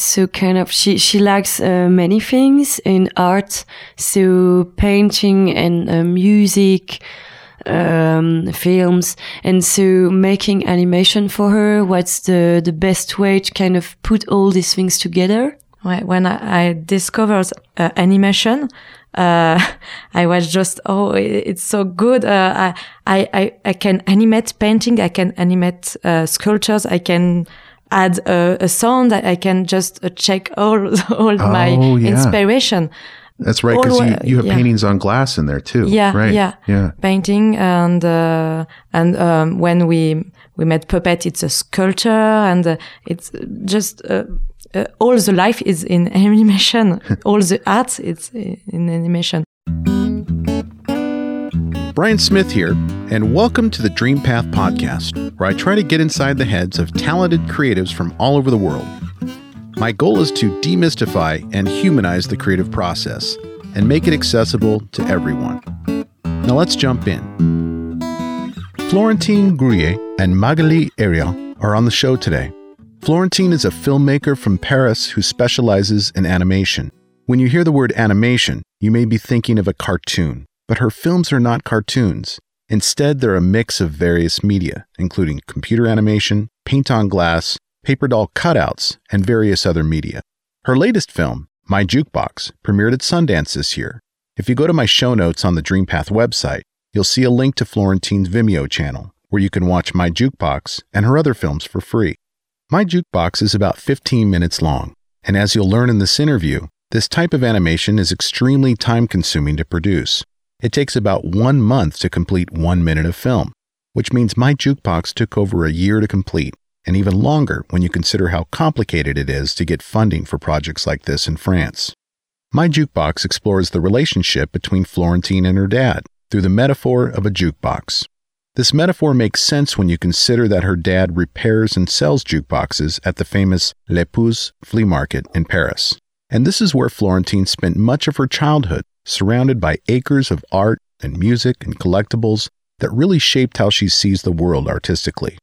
So kind of she she likes uh, many things in art, so painting and uh, music, um, films, and so making animation for her. What's the the best way to kind of put all these things together? When I, I discovered uh, animation, uh, I was just, oh, it's so good. Uh, I, I, I can animate painting. I can animate uh, sculptures. I can add a, a sound. I can just uh, check all, all oh, my yeah. inspiration. That's right, because you, you have yeah. paintings on glass in there too. Yeah, right. Yeah, yeah. Painting and uh, and um, when we we made puppet, it's a sculpture, and uh, it's just uh, uh, all the life is in animation. all the art is in animation. Brian Smith here, and welcome to the Dream Path podcast, where I try to get inside the heads of talented creatives from all over the world. My goal is to demystify and humanize the creative process and make it accessible to everyone. Now let's jump in. Florentine Grelier and Magali Ariel are on the show today. Florentine is a filmmaker from Paris who specializes in animation. When you hear the word animation, you may be thinking of a cartoon, but her films are not cartoons. Instead, they're a mix of various media, including computer animation, paint on glass, paper doll cutouts, and various other media. Her latest film, My Jukebox, premiered at Sundance this year. If you go to my show notes on the DreamPath website, you'll see a link to Florentine's Vimeo channel, where you can watch My Jukebox and her other films for free. My Jukebox is about 15 minutes long, and as you'll learn in this interview, this type of animation is extremely time consuming to produce. It takes about one month to complete one minute of film, which means My Jukebox took over a year to complete, and even longer when you consider how complicated it is to get funding for projects like this in France. My Jukebox explores the relationship between Florentine and her dad through the metaphor of a jukebox. This metaphor makes sense when you consider that her dad repairs and sells jukeboxes at the famous Puces flea market in Paris. And this is where Florentine spent much of her childhood, surrounded by acres of art and music and collectibles that really shaped how she sees the world artistically.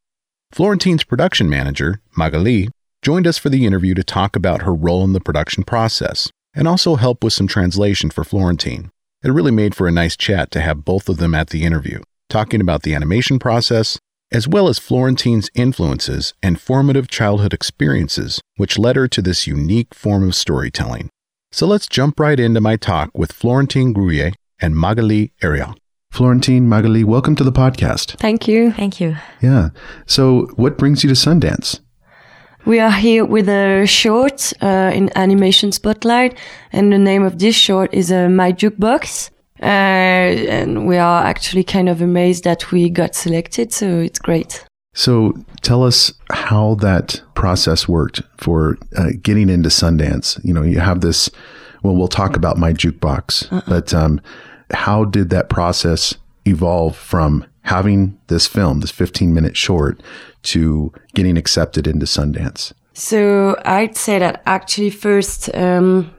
Florentine's production manager, Magali, joined us for the interview to talk about her role in the production process and also help with some translation for Florentine. It really made for a nice chat to have both of them at the interview talking about the animation process, as well as Florentine's influences and formative childhood experiences, which led her to this unique form of storytelling. So let's jump right into my talk with Florentine Grelier and Magali Ariel. Florentine, Magali, welcome to the podcast. Thank you. Thank you. Yeah. So, what brings you to Sundance? We are here with a short uh, in Animation Spotlight, and the name of this short is uh, My Jukebox. Uh, and we are actually kind of amazed that we got selected. So it's great. So tell us how that process worked for uh, getting into Sundance. You know, you have this. Well, we'll talk about my jukebox, uh-uh. but um, how did that process evolve from having this film, this 15 minute short, to getting accepted into Sundance? So I'd say that actually first, um,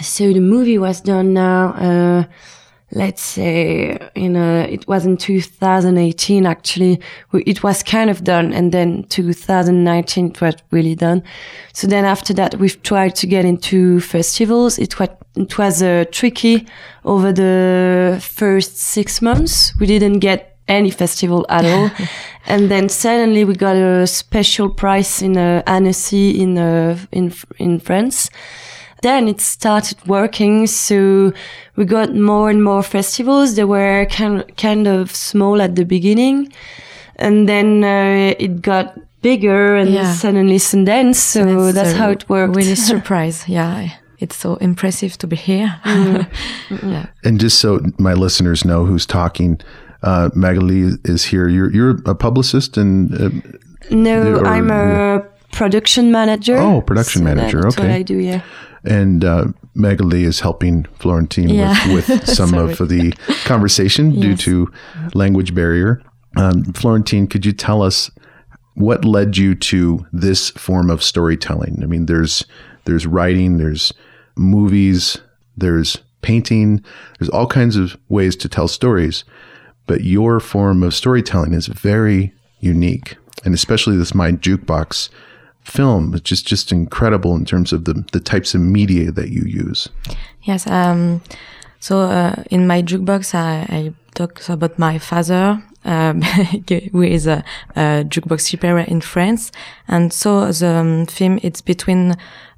so the movie was done now. Uh, let's say in a, it was in 2018 actually it was kind of done and then 2019 it was really done. So then after that we've tried to get into festivals. It was it was uh, tricky over the first six months. We didn't get any festival at all. And then suddenly we got a special prize in uh, Annecy in uh, in in France then it started working. So we got more and more festivals. They were kind kind of small at the beginning, and then uh, it got bigger and yeah. suddenly Sundance. So that's, how it worked. Really surprise. Yeah. It's so impressive to be here. Mm. yeah. And just so my listeners know who's talking, uh, Magali is here. You're you're a publicist and uh, no, I'm a production manager. Oh, production so manager. That's okay, what I do. Yeah and uh, Magali is helping Florentine yeah. with, with some of the conversation yes. due to language barrier. Um, Florentine, could you tell us what led you to this form of storytelling? I mean, there's there's writing, there's movies, there's painting, there's all kinds of ways to tell stories, but your form of storytelling is very unique, and especially this My Jukebox film, which is just incredible in terms of the, the types of media that you use. Yes. Um, so uh, in my jukebox, I, I talk about my father, um, who is a, a jukebox repair in France, and so the um, film it's between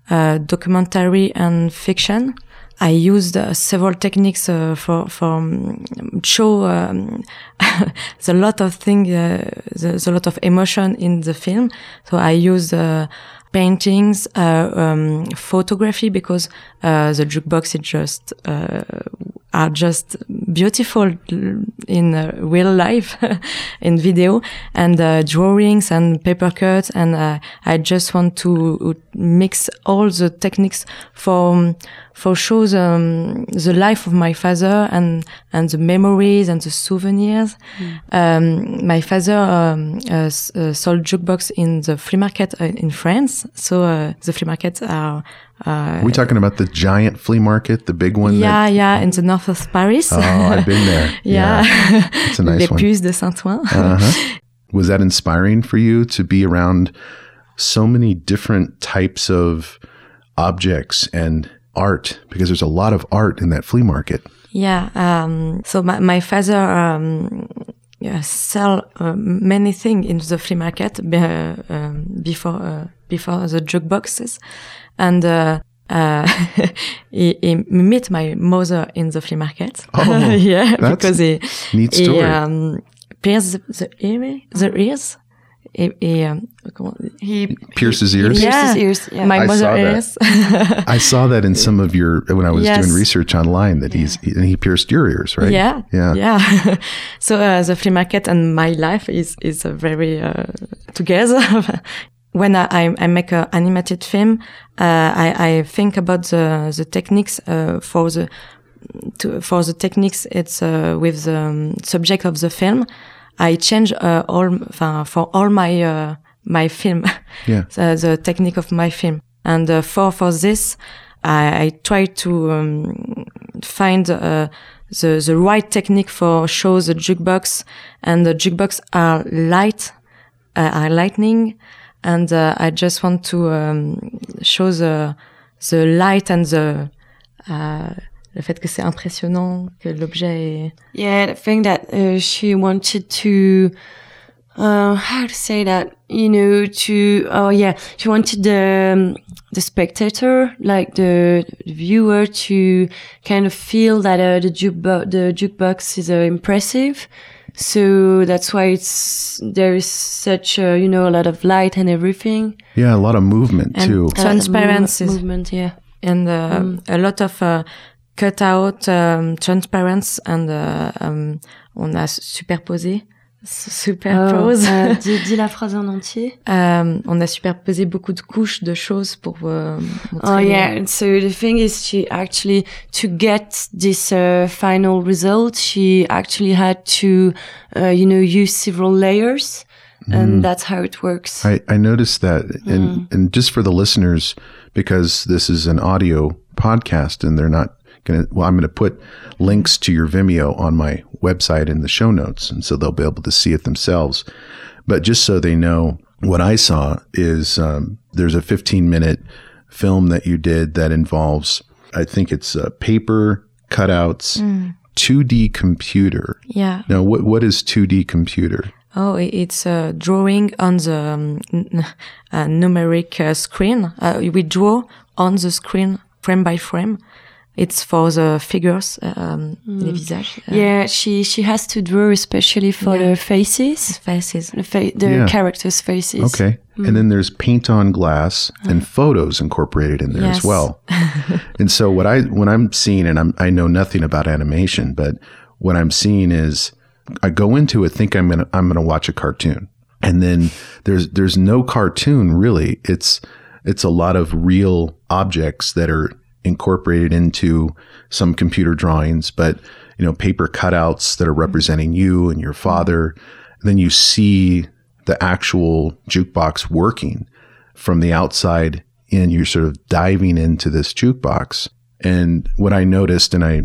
uh, documentary and fiction. I used uh, several techniques uh, for for um, show um, the lot of thing, uh, the, the lot of emotion in the film. So I used uh, paintings, uh, um, photography because uh, the jukebox is just are just beautiful in uh, real life, in video, and uh, drawings and paper cuts. And uh, I just want to mix all the techniques for um, for shows um, the life of my father and and the memories and the souvenirs. Mm. Um, my father um, uh, uh, sold jukebox in the flea market uh, in France, so the flea markets are uh, we talking about the giant flea market, the big one? Yeah, that, yeah, in the north of Paris. Oh, I've been there. yeah, yeah. it's a nice Les one. Puces de Saint-Ouen. uh-huh. Was that inspiring for you to be around so many different types of objects and art? Because there's a lot of art in that flea market. Yeah. Um, so my, my father um, yeah, sell uh, many things in the flea market uh, um, before uh, before the jukeboxes, and uh, uh, he, he met my mother in the flea market. Oh, yeah, because he neat story. he um, pierced the, the ear, the ears. He, he, um, he pierces ears. Yeah, ears. Yeah. My I mother saw that. ears. I saw that in some of your when I was Yes. doing research online that he's and he pierced your ears, right? Yeah, yeah. yeah. so uh, the flea market and my life is is uh, very uh, together. When I, I, make an animated film, uh, I, I think about the the techniques uh, for the to, for the techniques. It's uh, with the um, subject of the film. I change uh, all uh, for all my uh, my film, Yeah. the, the technique of my film. And uh, for for this, I, I try to um, find uh, the the right technique for show the jukebox, and the jukebox are light, uh, are lightning, and uh, I just want to um, show the the light and the uh, le fait que c'est impressionnant, que l'objet est Yeah, I think that uh, she wanted to, uh, how to say that, you know, to, oh yeah, she wanted the, um, the spectator, like the viewer to kind of feel that uh, the, jukebo- the jukebox is uh, impressive. So that's why it's, there is such, uh, you know, a lot of light and everything. Yeah, a lot of movement And- too. A lot Transparencies. Movement, yeah. and uh, a lot of uh, cut out um, transparents and uh, um, on a superposé superpose Oh, euh, dis, dis la phrase en entier. Um, on a superposé beaucoup de couches de choses pour euh, montrer Oh yeah, and so the thing is, she actually to get this uh, final result, she actually had to, uh, you know, use several layers, and that's how it works. I, I noticed that, and and just for the listeners, because this is an audio podcast, and they're not gonna. Well, I'm gonna put links to your Vimeo on my website in the show notes, and so they'll be able to see it themselves. But just so they know, what I saw is um, there's a 15 minute film that you did that involves, I think it's uh, paper cutouts, 2D computer. yeah Now, what what is 2D computer? oh it's a drawing on the um, n- uh, numeric uh, screen uh, we draw on the screen frame by frame it's for the figures uh, um, les visages uh, yeah, she she has to draw especially for Yeah. the faces, faces the, fa- the Yeah. characters' faces. Okay. And then there's paint on glass and photos incorporated in there as well. and so what I when I'm seeing and I'm I know nothing about animation, but what I'm seeing is I go into it think I'm gonna I'm gonna watch a cartoon. And then there's there's no cartoon really. It's it's a lot of real objects that are incorporated into some computer drawings, but you know, paper cutouts that are representing you and your father. Then you see the actual jukebox working from the outside in. You're sort of diving into this jukebox. And what I noticed, and I,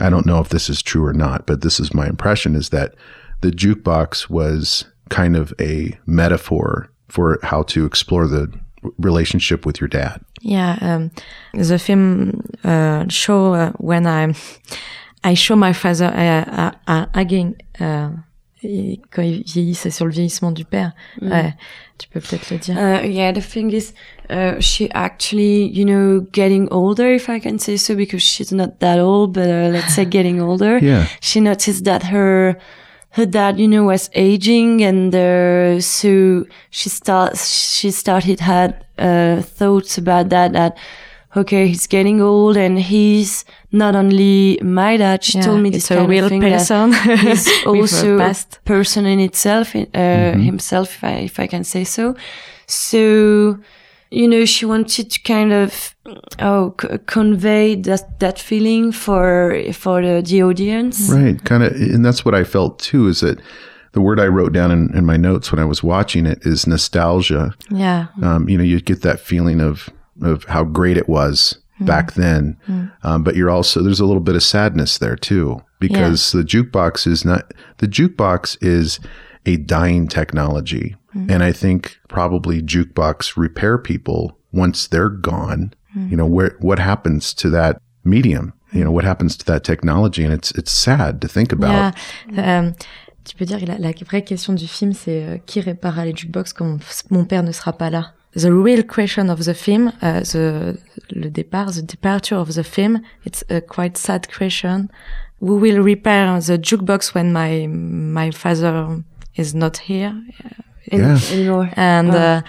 I don't know if this is true or not, but this is my impression is that the jukebox was kind of a metaphor for how to explore the relationship with your dad? Yeah, um, the film uh, show uh, when I I show my father uh, uh, uh, again. Uh, et quand il vieillit, c'est sur le vieillissement du père. Ouais, tu peux peut-être le dire. Uh, yeah, the thing is, uh, she actually, you know, getting older, if I can say so, because she's not that old, but uh, let's say getting older. Yeah. She noticed that her, her dad, you know, was aging and, uh, so she start, she started had, uh, thoughts about that, that, okay, he's getting old and he's not only my dad, she Yeah, told me it's this a kind real of thing that person. he's also a person in itself, uh, himself, if I, if I can say so. So, you know, she wanted to kind of, oh, c- convey that, that feeling for, for the, the audience. Right. Kind of. And that's what I felt too is that the word I wrote down in, in my notes when I was watching it is nostalgia. Yeah, Um, you know, you get that feeling of, of how great it was back then. Um, but you're also, there's a little bit of sadness there too, because the jukebox is not, the jukebox is a dying technology. And I think probably jukebox repair people once they're gone, you know, where, what happens to that medium? You know, what happens to that technology? And it's, it's sad to think about. Yeah. Um, tu peux dire la, la vraie question du film, c'est euh, qui réparera les jukebox quand mon, mon père ne sera pas là. The real question of the film, uh, the le départ, the departure of the film, it's a quite sad question. Who will repair the jukebox when my my father is not here? In- Yeah. Anymore. and Oh. uh,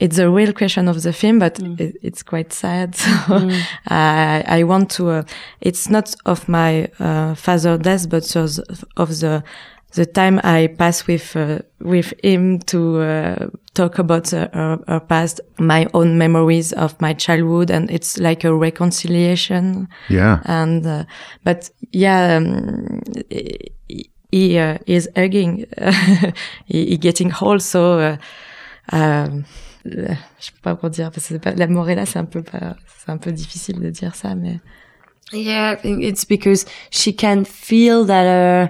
it's a real question of the film, but it, it's quite sad. So I, I want to. Uh, it's not of my uh, father death, but of the, of the the time I pass with uh, with him to uh, talk about uh, our, our past, my own memories of my childhood, and it's like a reconciliation Yeah. and uh, but yeah um, he, he uh, is hugging he, he getting old so uh, um, je peux pas encore dire parce que pas, la là c'est un peu pas c'est un peu difficile de dire ça mais Yeah, I think it's because she can feel that, uh,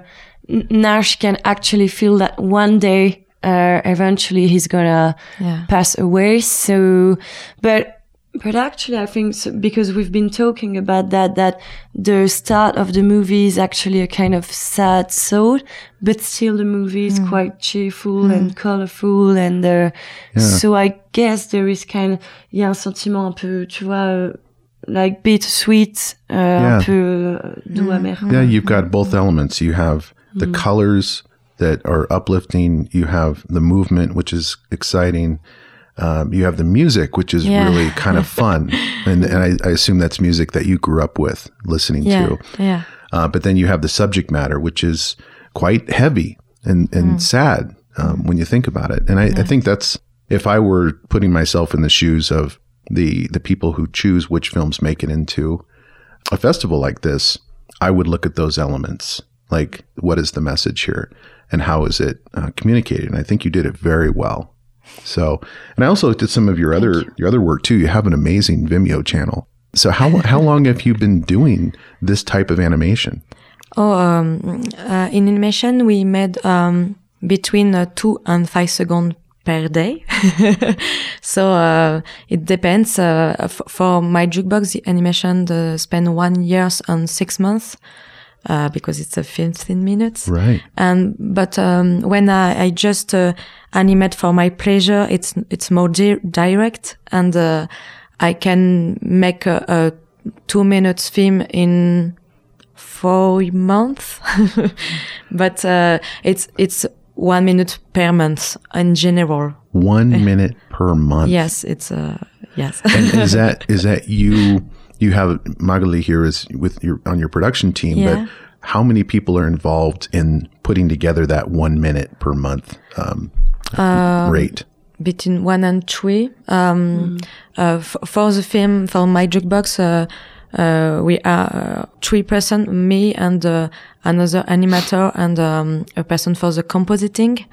now she can actually feel that one day, uh, eventually he's gonna yeah pass away. So, but, but actually I think so, because we've been talking about that, that the start of the movie is actually a kind of sad thought, but still the movie is hmm. quite cheerful hmm. and colorful and, uh, so I guess there is kind of, il y a un sentiment un peu, tu vois, euh, like bittersweet, uh, Yeah. un peu euh, doux hmm. amer. Yeah, you've got both elements. You have the colors that are uplifting. You have the movement, which is exciting. Um, you have the music, which is Yeah. really kind of fun. and and I, I assume that's music that you grew up with listening yeah to. yeah Uh, but then you have the subject matter, which is quite heavy and, and sad um, when you think about it. And I, I think that's, if I were putting myself in the shoes of the, the people who choose which films make it into a festival like this, I would look at those elements. Like, what is the message here? And how is it uh, communicated? And I think you did it very well. So, and I also looked at some of your other your other work too. You have an amazing Vimeo channel. So how how long have you been doing this type of animation? oh um, uh, in animation we made um, between uh, two and five seconds per day so uh, it depends uh, f- for my jukebox the animation uh, spend one years and six months uh, because it's a 15 minutes Right. and but um, when I, I just uh, animate for my pleasure, it's it's more di- direct, and uh, I can make a, a two minutes film in four months. but uh, it's it's one minute per month in general. One minute per month. Yes, it's uh, yes. And is that is that you you have Magali here is with your on your production team, Yeah. but how many people are involved in putting together that one minute per month um, rate? between one and three. Um, uh, f- for the film, for my jukebox, uh, uh, we are uh, three person, me and uh, another animator and um, a person for the compositing.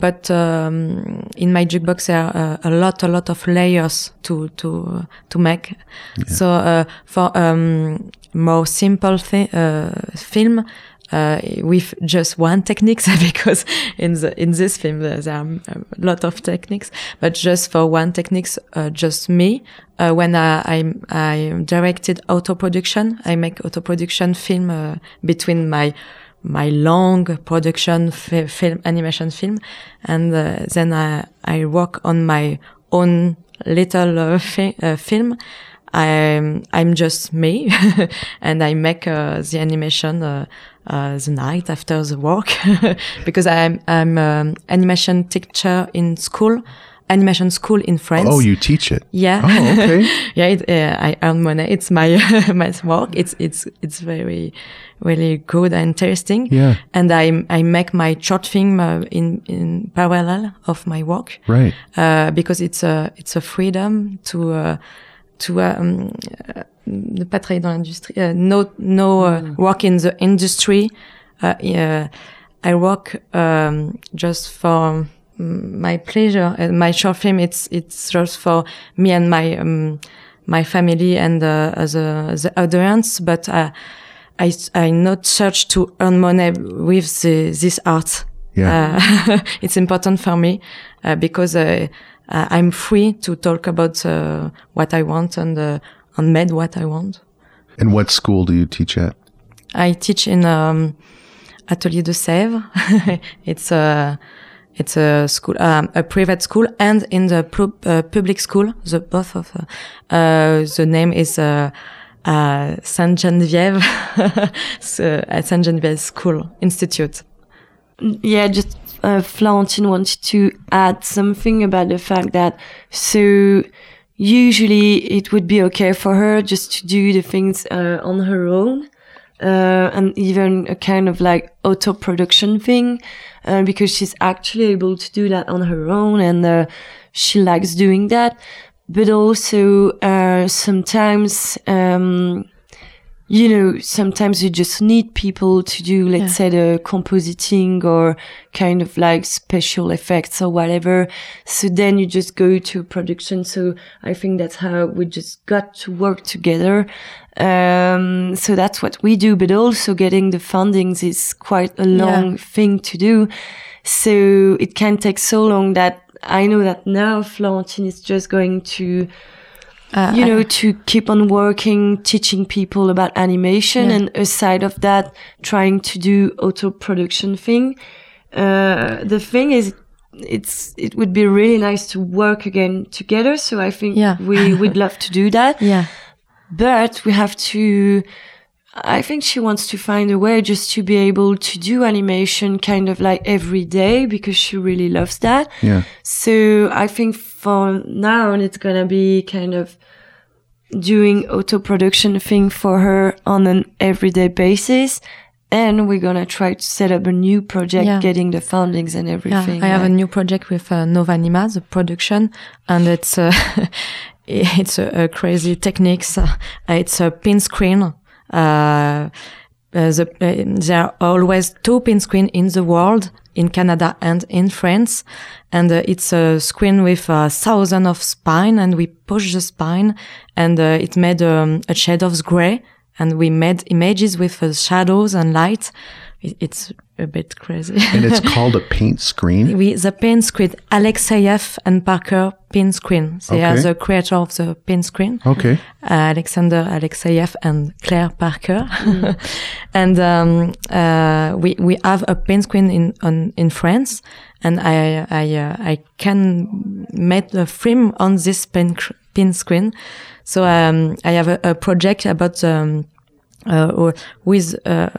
But um, in my jukebox, there are uh, a lot, a lot of layers to to to make. So uh, for um, more simple uh, film, uh, with just one technique because in the in this film there are a lot of techniques, but just for one techniques, uh, just me. Uh, when I, I, I directed auto production, I make auto production film uh, between my my long production film animation film, and uh, then I I work on my own little uh, fi film. I'm I'm just me, and I make the animation uh, the night after the work because I'm I'm um, animation teacher in school animation school in France. Oh, you teach it? Yeah. Oh, okay. yeah, it, uh, I earn money. It's my my work. It's it's it's very really good and interesting. Yeah. And I I make my short film uh, in in parallel of my work. Right. Uh, because it's a it's a freedom to uh, to um, ne pas travailler dans l'industrie, uh, no no uh, mm. work in the industry. Uh, I work um, just for my pleasure. and my short film, it's it's just for me and my um, my family and the the audience. But I I not search to earn money with the, this art. Yeah. Uh, it's important for me uh, because uh, I'm free to talk about what I want and and made what I want. And what school do you teach at? I teach in um, Atelier de Sèvres. it's a it's a school, um, a private school, and in the uh, public school. The both of uh, uh, the name is uh, Saint Geneviève, so, Saint Geneviève School Institute. Yeah, just uh, Florentine wanted to add something about the fact that so usually it would be okay for her just to do the things uh, on her own. Uh, and even a kind of like auto production thing, uh, because she's actually able to do that on her own and uh, she likes doing that. But also, uh, sometimes, um, you know, sometimes you just need people to do, let's yeah. say, the compositing or kind of like special effects or whatever. So then you just go to production. So I think that's how we just got to work together. Um, so that's what we do, but also getting the fundings is quite a long yeah. thing to do. So it can take so long that I know that now Florentine is just going to uh, you know, to keep on working, teaching people about animation, yeah. and aside of that, trying to do auto production thing. Uh, the thing is, it's it would be really nice to work again together. So I think yeah. we would love to do that. Yeah, but we have to I think she wants to find a way just to be able to do animation kind of like every day because she really loves that. Yeah. So I think for now on it's gonna be kind of doing auto production thing for her on an everyday basis. And we're gonna try to set up a new project, yeah. getting the fundings and everything. Yeah, I have a new project with uh, Novanima, the production, and it's uh, it's a, a, crazy techniques. Uh, it's a pin screen uh, uh, the, uh, there are always two pin screen in the world, in Canada and in France. And uh, it's a screen with a thousand of spine and we push the spine and uh, it made um, a shade of gray and we made images with uh, shadows and light. It's a bit crazy. and it's called a paint screen? We, the paint screen, Alexeyev and Parker paint screen. They okay. are the creator of the paint screen. Okay. Uh, Alexander Alexeyev and Claire Parker. Mm. and um, uh, we, we have a paint screen in, on, in France. And I, I, uh, I can make a film on this paint, paint screen. So um, I have a, a project about um, uh, with uh,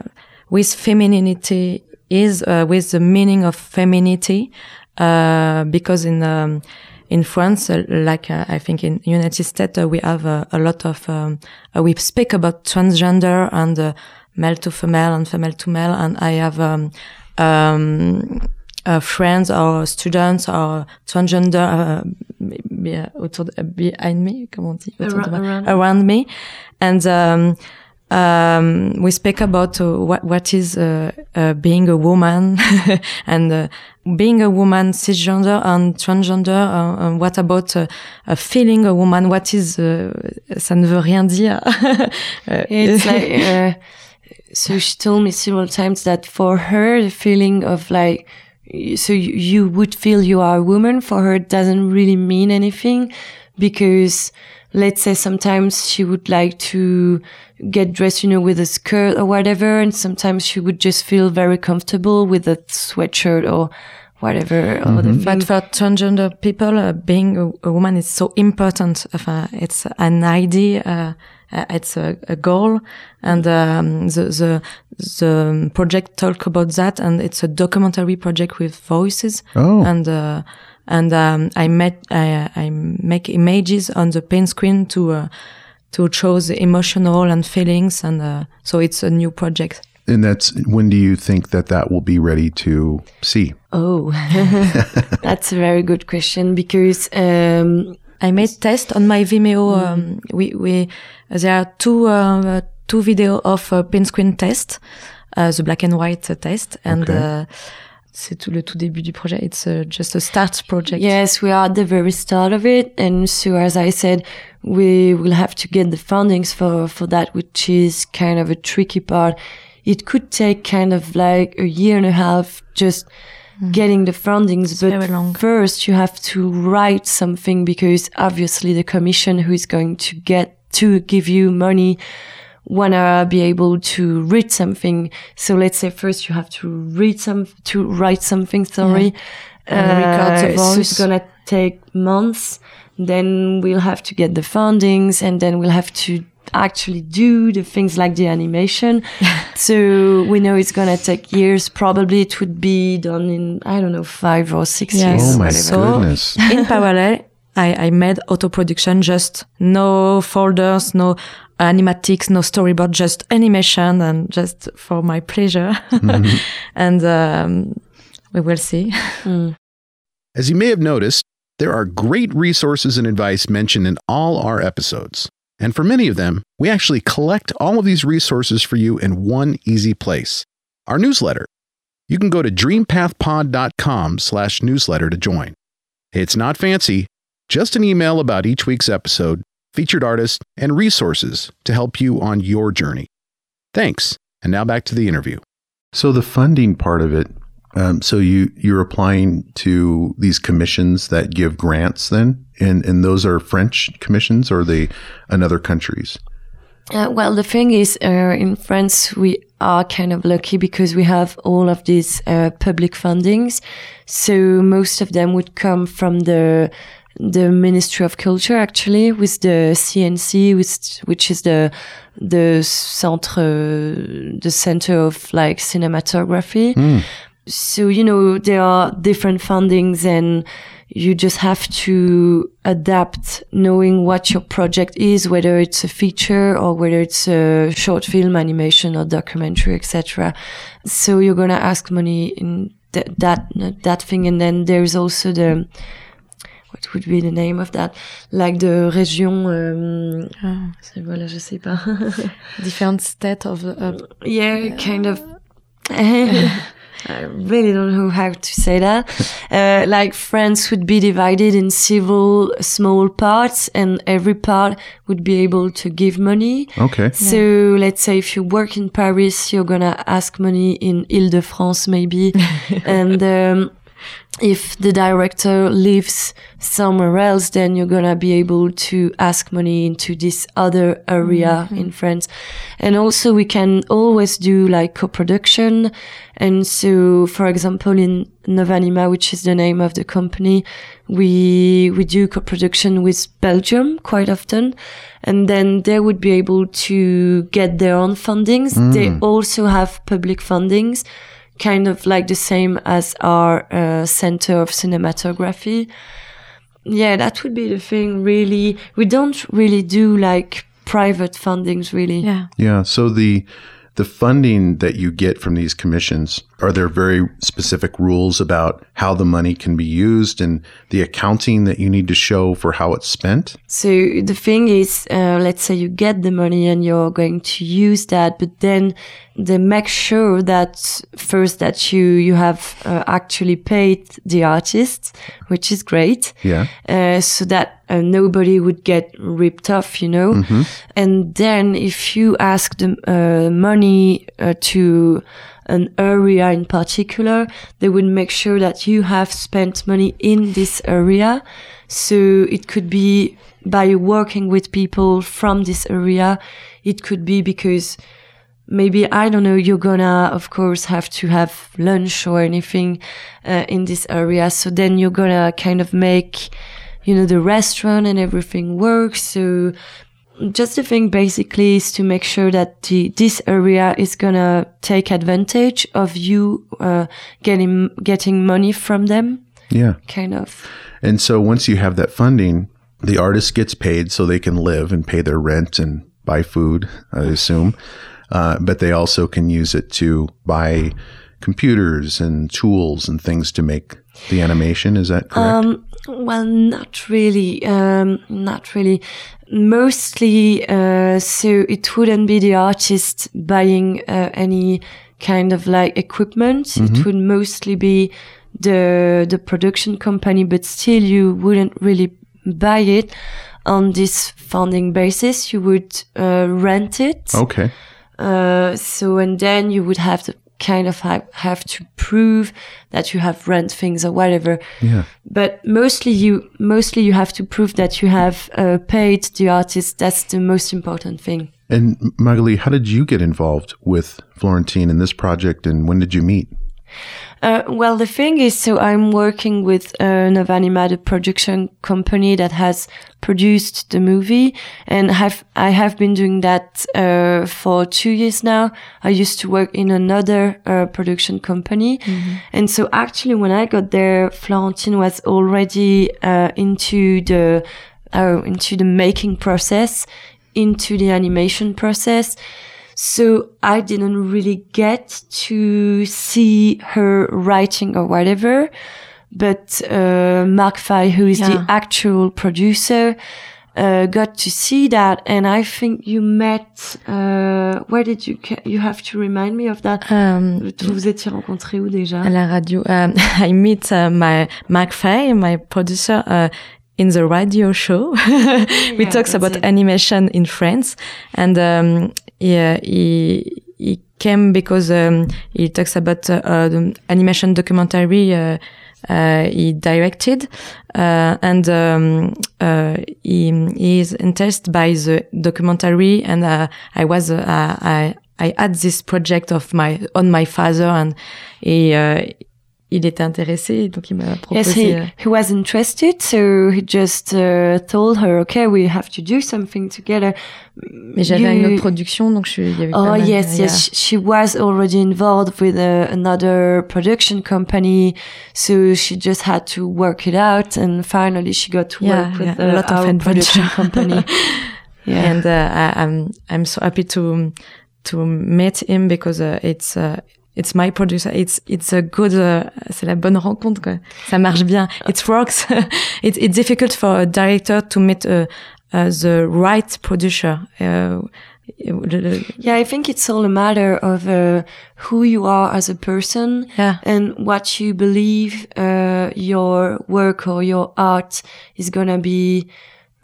with femininity is uh, with the meaning of femininity, uh, because in um, in France, uh, like uh, I think in United States, uh, we have a lot of um, uh, we speak about transgender and male to female and female to male, and I have um, um, friends or students or transgender behind me, comment on dit, around, around. around me, and um, we speak about uh, what what is uh, uh, being a woman and uh, being a woman cisgender and transgender. Uh, and what about uh, feeling a woman? What is ça ne veut rien dire. it's like so she told me several times that for her, the feeling of like, so you, you would feel you are a woman for her doesn't really mean anything because let's say sometimes she would like to get dressed, you know, with a skirt or whatever. And sometimes she would just feel very comfortable with a sweatshirt or whatever other thing. But for transgender people, uh, being a, a woman is so important. Uh, it's an idea, uh, uh, it's a, a, goal, and um, the, the the project talk about that, and it's a documentary project with voices. Oh. And uh, and um, I met I, I make images on the paint screen to uh, to show the emotional and feelings, and uh, so it's a new project. And that's when do you think that that will be ready to see? Oh, that's a very good question because um, I made test on my Vimeo. Mm. Um, we we there are two uh, two video of uh, pin screen test, uh, the black and white test, and. Okay. C'est tout le tout début du projet. It's uh, just a start project. Yes, we are at the very start of it, and so as I said, we will have to get the fundings for for that, which is kind of a tricky part. It could take kind of like a year and a half just mm. getting the fundings, it's but first you have to write something because obviously the commission who is going to get to give you money wanna be able to read something. So let's say first you have to read some, to write something, sorry. Yeah. Uh, so it's gonna take months. Then we'll have to get the fundings and then we'll have to actually do the things like the animation. so we know it's gonna take years. Probably it would be done in, I don't know, five or six yes. years. Oh my so goodness. in parallel, I, I made auto production, just no folders, no animatics, no storyboard, just animation and just for my pleasure. Mm-hmm. and um, we will see. Mm. As you may have noticed, there are great resources and advice mentioned in all our episodes. And for many of them, we actually collect all of these resources for you in one easy place our newsletter. You can go to dreampathpod.com slash newsletter to join. It's not fancy, just an email about each week's episode featured artists, and resources to help you on your journey. Thanks. And now back to the interview. So the funding part of it. Um, so you you're applying to these commissions that give grants then, and and those are French commissions or they in other countries. Uh, well, the thing is, uh, in France, we are kind of lucky because we have all of these uh, public fundings. So most of them would come from the the Ministry of Culture actually with the CNC, which which is the the centre the center of like cinematography. Mm. So you know there are different fundings and you just have to adapt knowing what your project is whether it's a feature or whether it's a short film animation or documentary etc so you're going to ask money in th- that that thing and then there's also the what would be the name of that? Like the région, um, ah. voilà, je sais pas. Different state of, uh, yeah, kind of. I really don't know how to say that. Uh, like France would be divided in several small parts and every part would be able to give money. Okay. So yeah. let's say if you work in Paris, you're gonna ask money in Ile-de-France maybe. and, um, if the director lives somewhere else, then you're gonna be able to ask money into this other area mm-hmm. in France. And also we can always do like co-production. And so, for example, in Novanima, which is the name of the company, we, we do co-production with Belgium quite often. And then they would be able to get their own fundings. Mm. They also have public fundings kind of like the same as our uh, center of cinematography. Yeah, that would be the thing. Really, we don't really do like private fundings, really. Yeah. Yeah. So the the funding that you get from these commissions are there very specific rules about how the money can be used and the accounting that you need to show for how it's spent? So the thing is, uh, let's say you get the money and you're going to use that, but then they make sure that first that you you have uh, actually paid the artist, which is great. Yeah. Uh, so that uh, nobody would get ripped off, you know. And then if you ask the uh, money uh, to an area in particular, they would make sure that you have spent money in this area. So it could be by working with people from this area. It could be because maybe I don't know. You're gonna, of course, have to have lunch or anything uh, in this area. So then you're gonna kind of make, you know, the restaurant and everything work. So just the thing basically is to make sure that the, this area is gonna take advantage of you uh, getting getting money from them, Yeah. kind of. And so once you have that funding, the artist gets paid so they can live and pay their rent and buy food, I assume. Uh, but they also can use it to buy computers and tools and things to make the animation. Is that correct? Um, well, not really. Um, not really. Mostly, uh, so it wouldn't be the artist buying uh, any kind of like equipment. It would mostly be the the production company, but still, you wouldn't really buy it on this funding basis. You would uh, rent it. okay. Uh, so and then you would have to kind of have, have to prove that you have rent things or whatever. Yeah. But mostly you mostly you have to prove that you have uh, paid the artist. That's the most important thing. And Magali, how did you get involved with Florentine in this project and when did you meet? Uh, well, the thing is, so I'm working with uh, Novanima, the production company that has produced the movie, and have I have been doing that uh, for two years now. I used to work in another uh, production company, and so actually, when I got there, Florentine was already uh, into the uh, into the making process, into the animation process. So I didn't really get to see her writing or whatever. But uh, Mark Fay, who is Yeah. the actual producer, uh, got to see that. And I think you met. Uh, where did you? You have to remind me of that. Um, Vous vous étiez rencontrés où déjà? à la radio. Um, I meet uh, my Mark Fay, my producer, uh, in the radio show. we Yeah, talks about it. animation in France, and um, he, he he came because um, he talks about uh, uh, the animation documentary. Uh, uh, he directed, uh, and um, uh, he, he is interested by the documentary, and uh, I was I I had this project of my on my father, and he il était intéressé, donc il m'a Yes, he, euh, he was interested, so he just uh, told her, "Okay, we have to do something together." mais j'avais une You- autre production, donc je il y avait Oh yes, yes. She was already involved with uh, another production company, so she just had to work it out, and finally she got to Yeah, work with yeah, a uh, lot of our production company. Yeah. and uh, I, I'm I'm so happy to to meet him because uh, it's uh, it's my producer. It's it's a good. Uh, c'est la bonne rencontre. Quoi. Ça marche bien. It works. it's it's difficult for a director to meet uh, uh, the right producer. Uh, yeah, I think it's all a matter of uh, who you are as a person yeah. and what you believe uh, your work or your art is gonna be.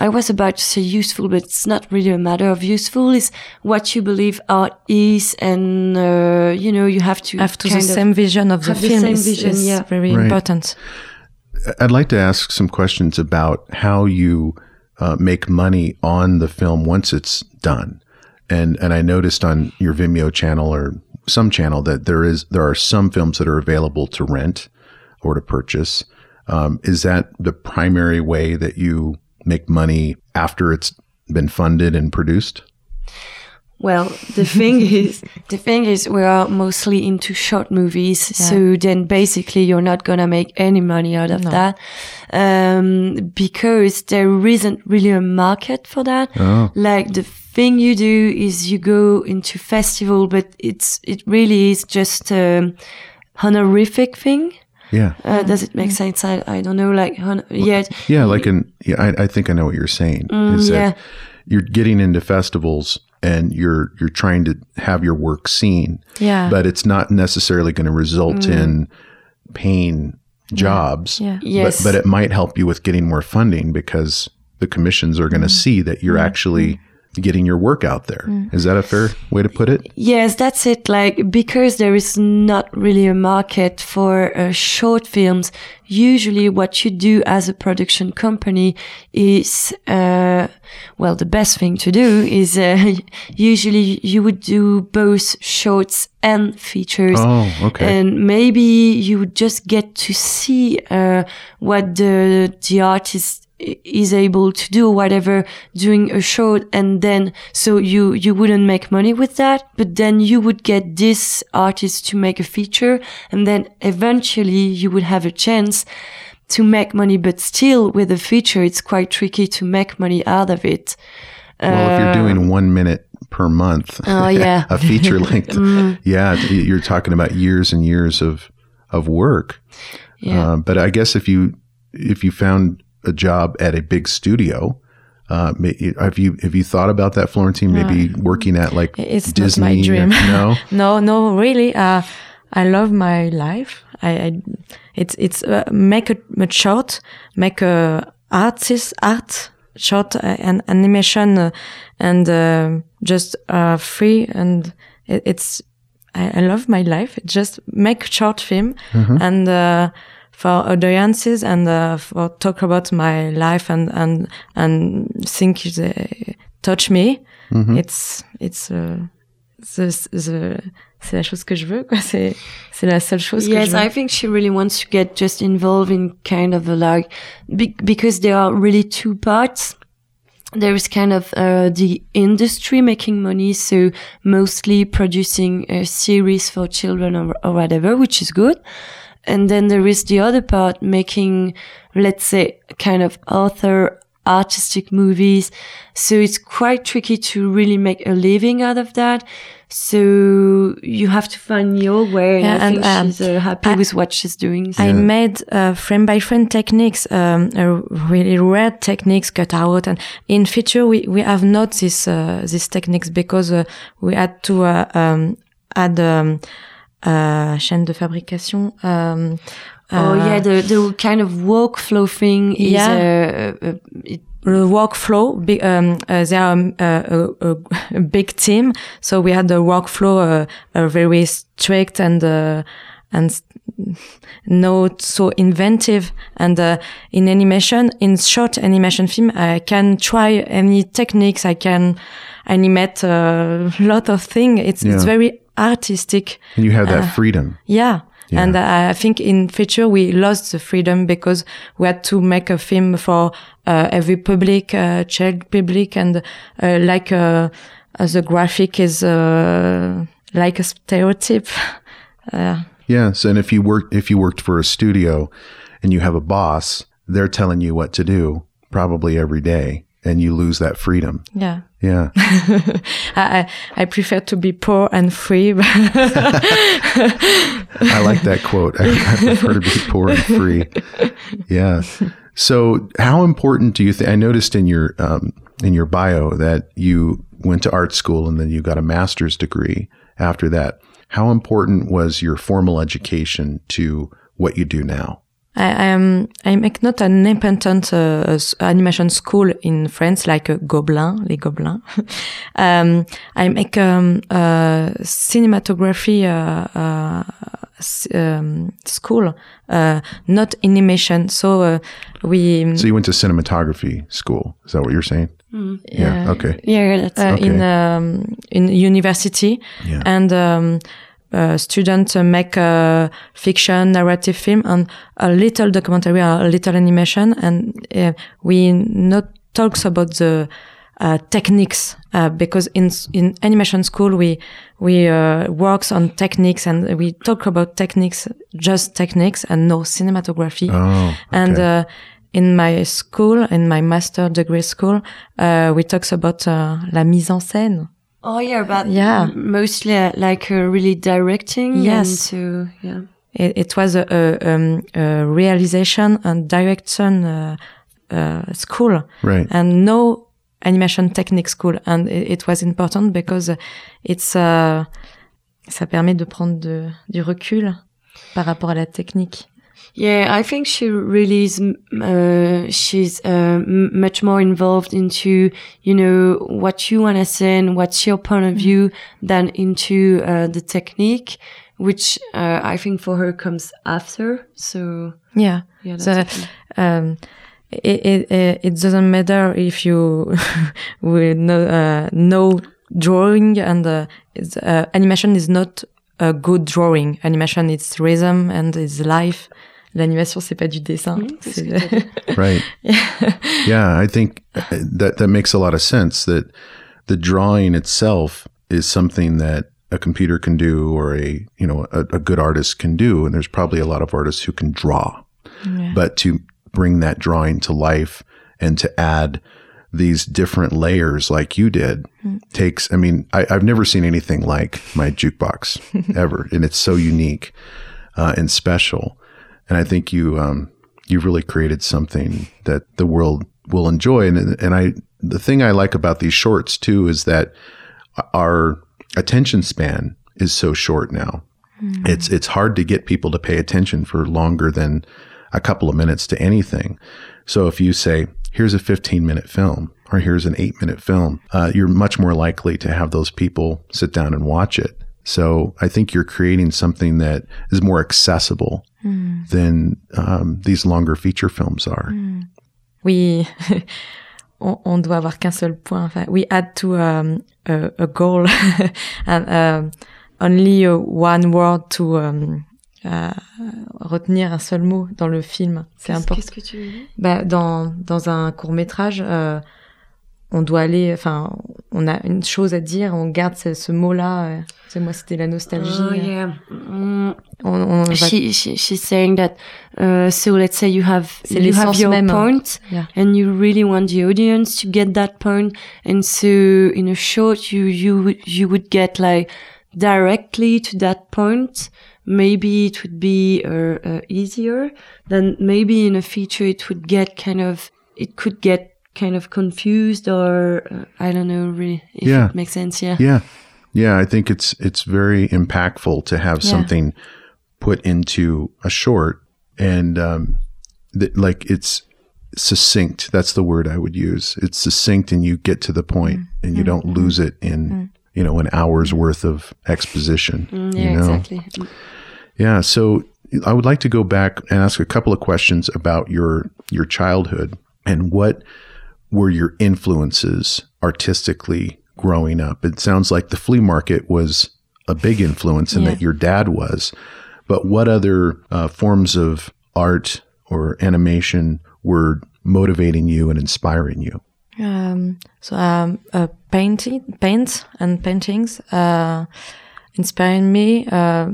I was about to say useful, but it's not really a matter of useful. It's what you believe art is, and uh, you know you have to Have to the of- same vision of the have the film same is, vision, is yeah. very Right. important. I'd like to ask some questions about how you uh, make money on the film once it's done. And and I noticed on your Vimeo channel or some channel that there is there are some films that are available to rent or to purchase. Um, is that the primary way that you make money after it's been funded and produced? Well, the thing is, the thing is, we are mostly into short movies. So then basically you're not going to make any money out of that. Um, because there isn't really a market for that. Oh. Like the thing you do is you go into festival, but it's, it really is just, a honorific thing. Yeah. Uh, does it make sense? I, I don't know. Like, hon- yeah, Yeah, like in yeah, I, I think I know what you're saying. is Mm, yeah. that you're getting into festivals and you're you're trying to have your work seen, Yeah. but it's not necessarily going to result Mm. in paying jobs. Yeah. Yes. But, but it might help you with getting more funding because the commissions are going to see that you're actually getting your work out there. Is that a fair way to put it? Yes, that's it. Like, because there is not really a market for uh, short films, usually what you do as a production company is, uh, well, the best thing to do is, uh, usually you would do both shorts and features. Oh, okay. And maybe you would just get to see, uh, what the, the artist is able to do whatever doing a short and then so you you wouldn't make money with that but then you would get this artist to make a feature and then eventually you would have a chance to make money but still with a feature it's quite tricky to make money out of it well, if you're doing one minute per month, Uh, Oh, yeah. a feature length, yeah, you're talking about years and years of of work. yeah Uh, but I guess if you if you found a job at a big studio, uh, have you have you thought about that, Florentine? Maybe working at like It's Disney? not my dream. No, no, no, really. Uh, I love my life. I, I it's it's uh, make a, a short, make a artist art short uh, and animation uh, and uh, just uh, free and it, it's I, I love my life. Just make short film and. Uh, for audiences and uh, for talk about my life and and and think they touch me. It's it's uh, the, the, c'est la chose que je veux quoi. C'est c'est la seule chose que Yes, je veux. I think she really wants to get just involved in kind of a like be, because there are really two parts. There is kind of uh, the industry making money, so mostly producing a series for children or, or whatever, which is good. And then there is the other part making, let's say, kind of author artistic movies. So it's quite tricky to really make a living out of that. So you have to find your way. And Yeah, I think and, um, she's uh, happy I- with what she's doing. So. I made uh, frame by frame techniques, um, a really rare techniques cut out, and in future we we have not this uh, these techniques because uh, we had to uh, um, add um, uh, chaîne de fabrication. Um, oh uh, yeah, the the kind of workflow thing is Yeah. uh, uh, it, the workflow. Big, um, uh, they are um, uh, a, a, a big team, so we had the workflow uh, uh, very strict and uh, and not so inventive. And uh, in animation, in short animation film, I can try any techniques. I can animate a lot of things. It's it's very artistic. and you have that Uh, freedom. Yeah. Yeah. And uh, I think in future we lost the freedom because we had to make a film for uh, every public, uh, child public, and uh, like uh, uh, the graphic is uh, like a stereotype. Yes, and if you work if you worked for a studio and you have a boss, they're telling you what to do probably every day, and you lose that freedom. yeah, Yeah. I, I prefer to be poor and free. I like that quote. I, I prefer to be poor and free. Yeah. So, how important do you think? I noticed in your um, in your bio that you went to art school and then you got a master's degree after that. How important was your formal education to what you do now? I, I am I make not an independent uh, s- animation school in France like uh, Gobelin, les Gobelins. um, I make um, uh, cinematography uh, uh, um, school, uh, not animation. So uh, we So you went to cinematography school. Is that what you're saying? Yeah. Okay. yeah, that's uh, in um, in university Yeah. and um, students uh, make a fiction narrative film and a little documentary or a little animation and uh, we not talks about the uh, techniques uh, because in in animation school we we uh, works on techniques and we talk about techniques just techniques and no cinematography Oh. and okay. uh, in my school, in my master degree school, uh, we talks about uh, la mise en scène. Oh yeah, but Yeah. mostly uh, like uh, really directing. Yes. And to, yeah. it, it was a, a, um, a realization and direction uh, uh, school, Right. and no animation technique school. And it, it was important because it's uh, ça permet de prendre de, du recul par rapport à la technique. Yeah, I think she really is. Uh, she's uh, much more involved into you know what you want to say and what's your point of view than into uh, the technique, which uh, I think for her comes after. So Yeah. yeah, that's So, um, it, it, it doesn't matter if you will know, uh, know drawing and uh, it's, uh, animation is not a good drawing. Animation is rhythm and is life. L'animation, c'est pas du dessin. C'est ce C'est- que t'as dit. Right. yeah, I think uh, that that makes a lot of sense. That the drawing itself is something that a computer can do, or a you know a, a good artist can do, and there's probably a lot of artists who can draw. Yeah. But to bring that drawing to life and to add these different layers like you did takes i mean I, i've never seen anything like my jukebox ever and it's so unique uh, and special and i think you um, you've really created something that the world will enjoy and, and i the thing i like about these shorts too is that our attention span is so short now it's it's hard to get people to pay attention for longer than a couple of minutes to anything. So if you say, "Here's a 15 minute film," or "Here's an eight minute film," uh, you're much more likely to have those people sit down and watch it. So I think you're creating something that is more accessible than um, these longer feature films are. Oui, on, on doit avoir qu'un seul point. Enfin, we had to um, a, a goal and um, only uh, one word to um, uh, retenir un seul mot dans le film. C'est important. qu'est-ce que tu veux dire? Bah, dans dans un court métrage, euh, on doit aller. Enfin, on a une chose à dire. On garde ce, ce mot-là. euh. Tu moi, c'était la nostalgie. Oh, yeah. Mm, On, on va- she, she she's saying that. Uh, so let's say you have you have your même. point, Yeah. and you really want the audience to get that point, and so in a short you you you would get like directly to that point. Maybe it would be uh, uh, easier than maybe in a feature it would get kind of it could get kind of confused or uh, I don't know really if Yeah. it makes sense. Yeah. Yeah. Yeah, I think it's it's very impactful to have Yeah. something put into a short and um that like it's succinct. That's the word I would use. It's succinct and you get to the point and you don't lose it in you know an hour's worth of exposition. Mm, you know? exactly. Yeah, so I would like to go back and ask a couple of questions about your your childhood and what were your influences artistically growing up. It sounds like the flea market was a big influence and Yeah. that your dad was. But what other uh, forms of art or animation were motivating you and inspiring you? Um, so um, uh, painting, paint and paintings uh, inspiring me. Uh,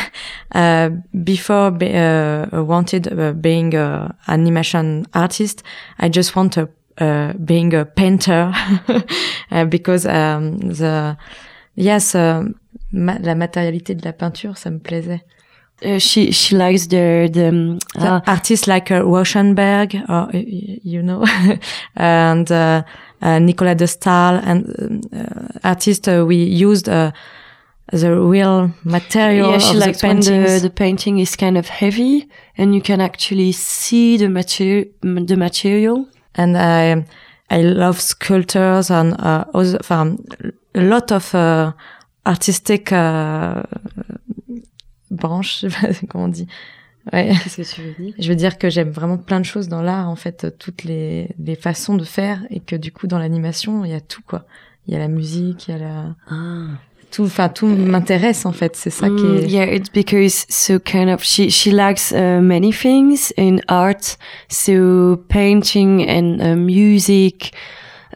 uh, before be, uh, wanted uh, being an animation artist, I just want to uh, being a painter uh, because um, the yes uh, ma- la matérialité de la peinture ça me plaisait. Uh, she she likes the the um, The ah, artists like uh, Rauschenberg, or, uh, you know, and uh, uh, Nicolas de Stael, and uh, artists uh, we used uh, the real material yeah, she of the likes when the, the painting is kind of heavy and you can actually see the material the material. And I I love sculptors and uh, other, enfin, a lot of uh, artistic uh, branches, je sais pas comment on dit. Ouais. Qu'est-ce que tu veux dire? Je veux dire que j'aime vraiment plein de choses dans l'art, en fait, toutes les, les façons de faire, et que du coup, dans l'animation, il y a tout, quoi. Il y a la musique, il y a la... Ah. Tout, enfin, tout m'intéresse, en fait. C'est ça qui Mm, est... yeah, it's because so kind of she she likes uh, many things in art, so painting and uh, music,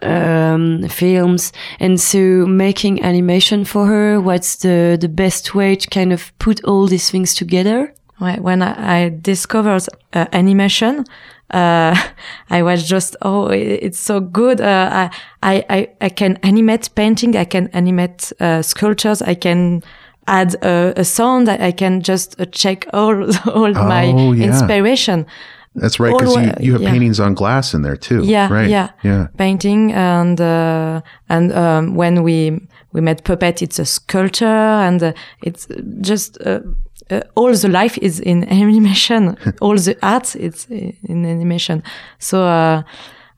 um, films, and so making animation for her. What's the the best way to kind of put all these things together? When I, I discovered uh, animation, uh, I was just, oh, it's so good. Uh, I, I, I, can animate painting. I can animate uh, sculptures. I can add a, a sound. I, I can just uh, check all all my Oh, yeah. inspiration. That's right, because you, you have yeah. paintings on glass in there too. Yeah, right. yeah, yeah. painting and uh, and um, when we we made puppet, it's a sculpture and uh, it's just uh, all the life is in animation. all the art is in animation. So uh,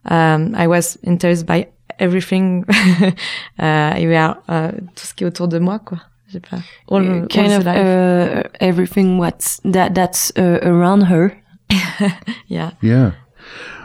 um, I was interested by everything. uh, we are uh, tout ce qui est autour de moi, quoi. Pas. All, all kind the of life. uh, everything what's that that's uh, around her. yeah. Yeah.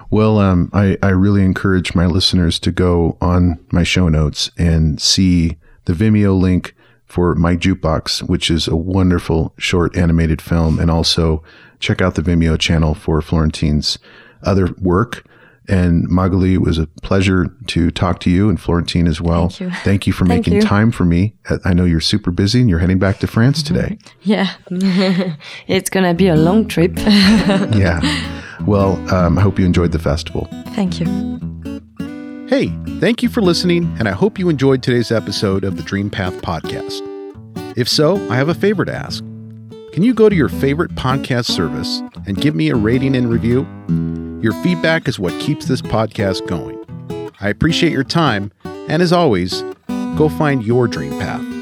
Well, um, I, I really encourage my listeners to go on my show notes and see the Vimeo link for My Jukebox, which is a wonderful short animated film, and also check out the Vimeo channel for Florentine's other work. And Magali, it was a pleasure to talk to you and Florentine as well. Thank you. Thank you for Thank making you. time for me. I know you're super busy and you're heading back to France today. Yeah. It's gonna be a long trip. yeah. Well, um, I hope you enjoyed the festival. Thank you. Hey, thank you for listening, and I hope you enjoyed today's episode of the Dream Path podcast. If so, I have a favor to ask. Can you go to your favorite podcast service and give me a rating and review? Your feedback is what keeps this podcast going. I appreciate your time, and as always, go find your dream path.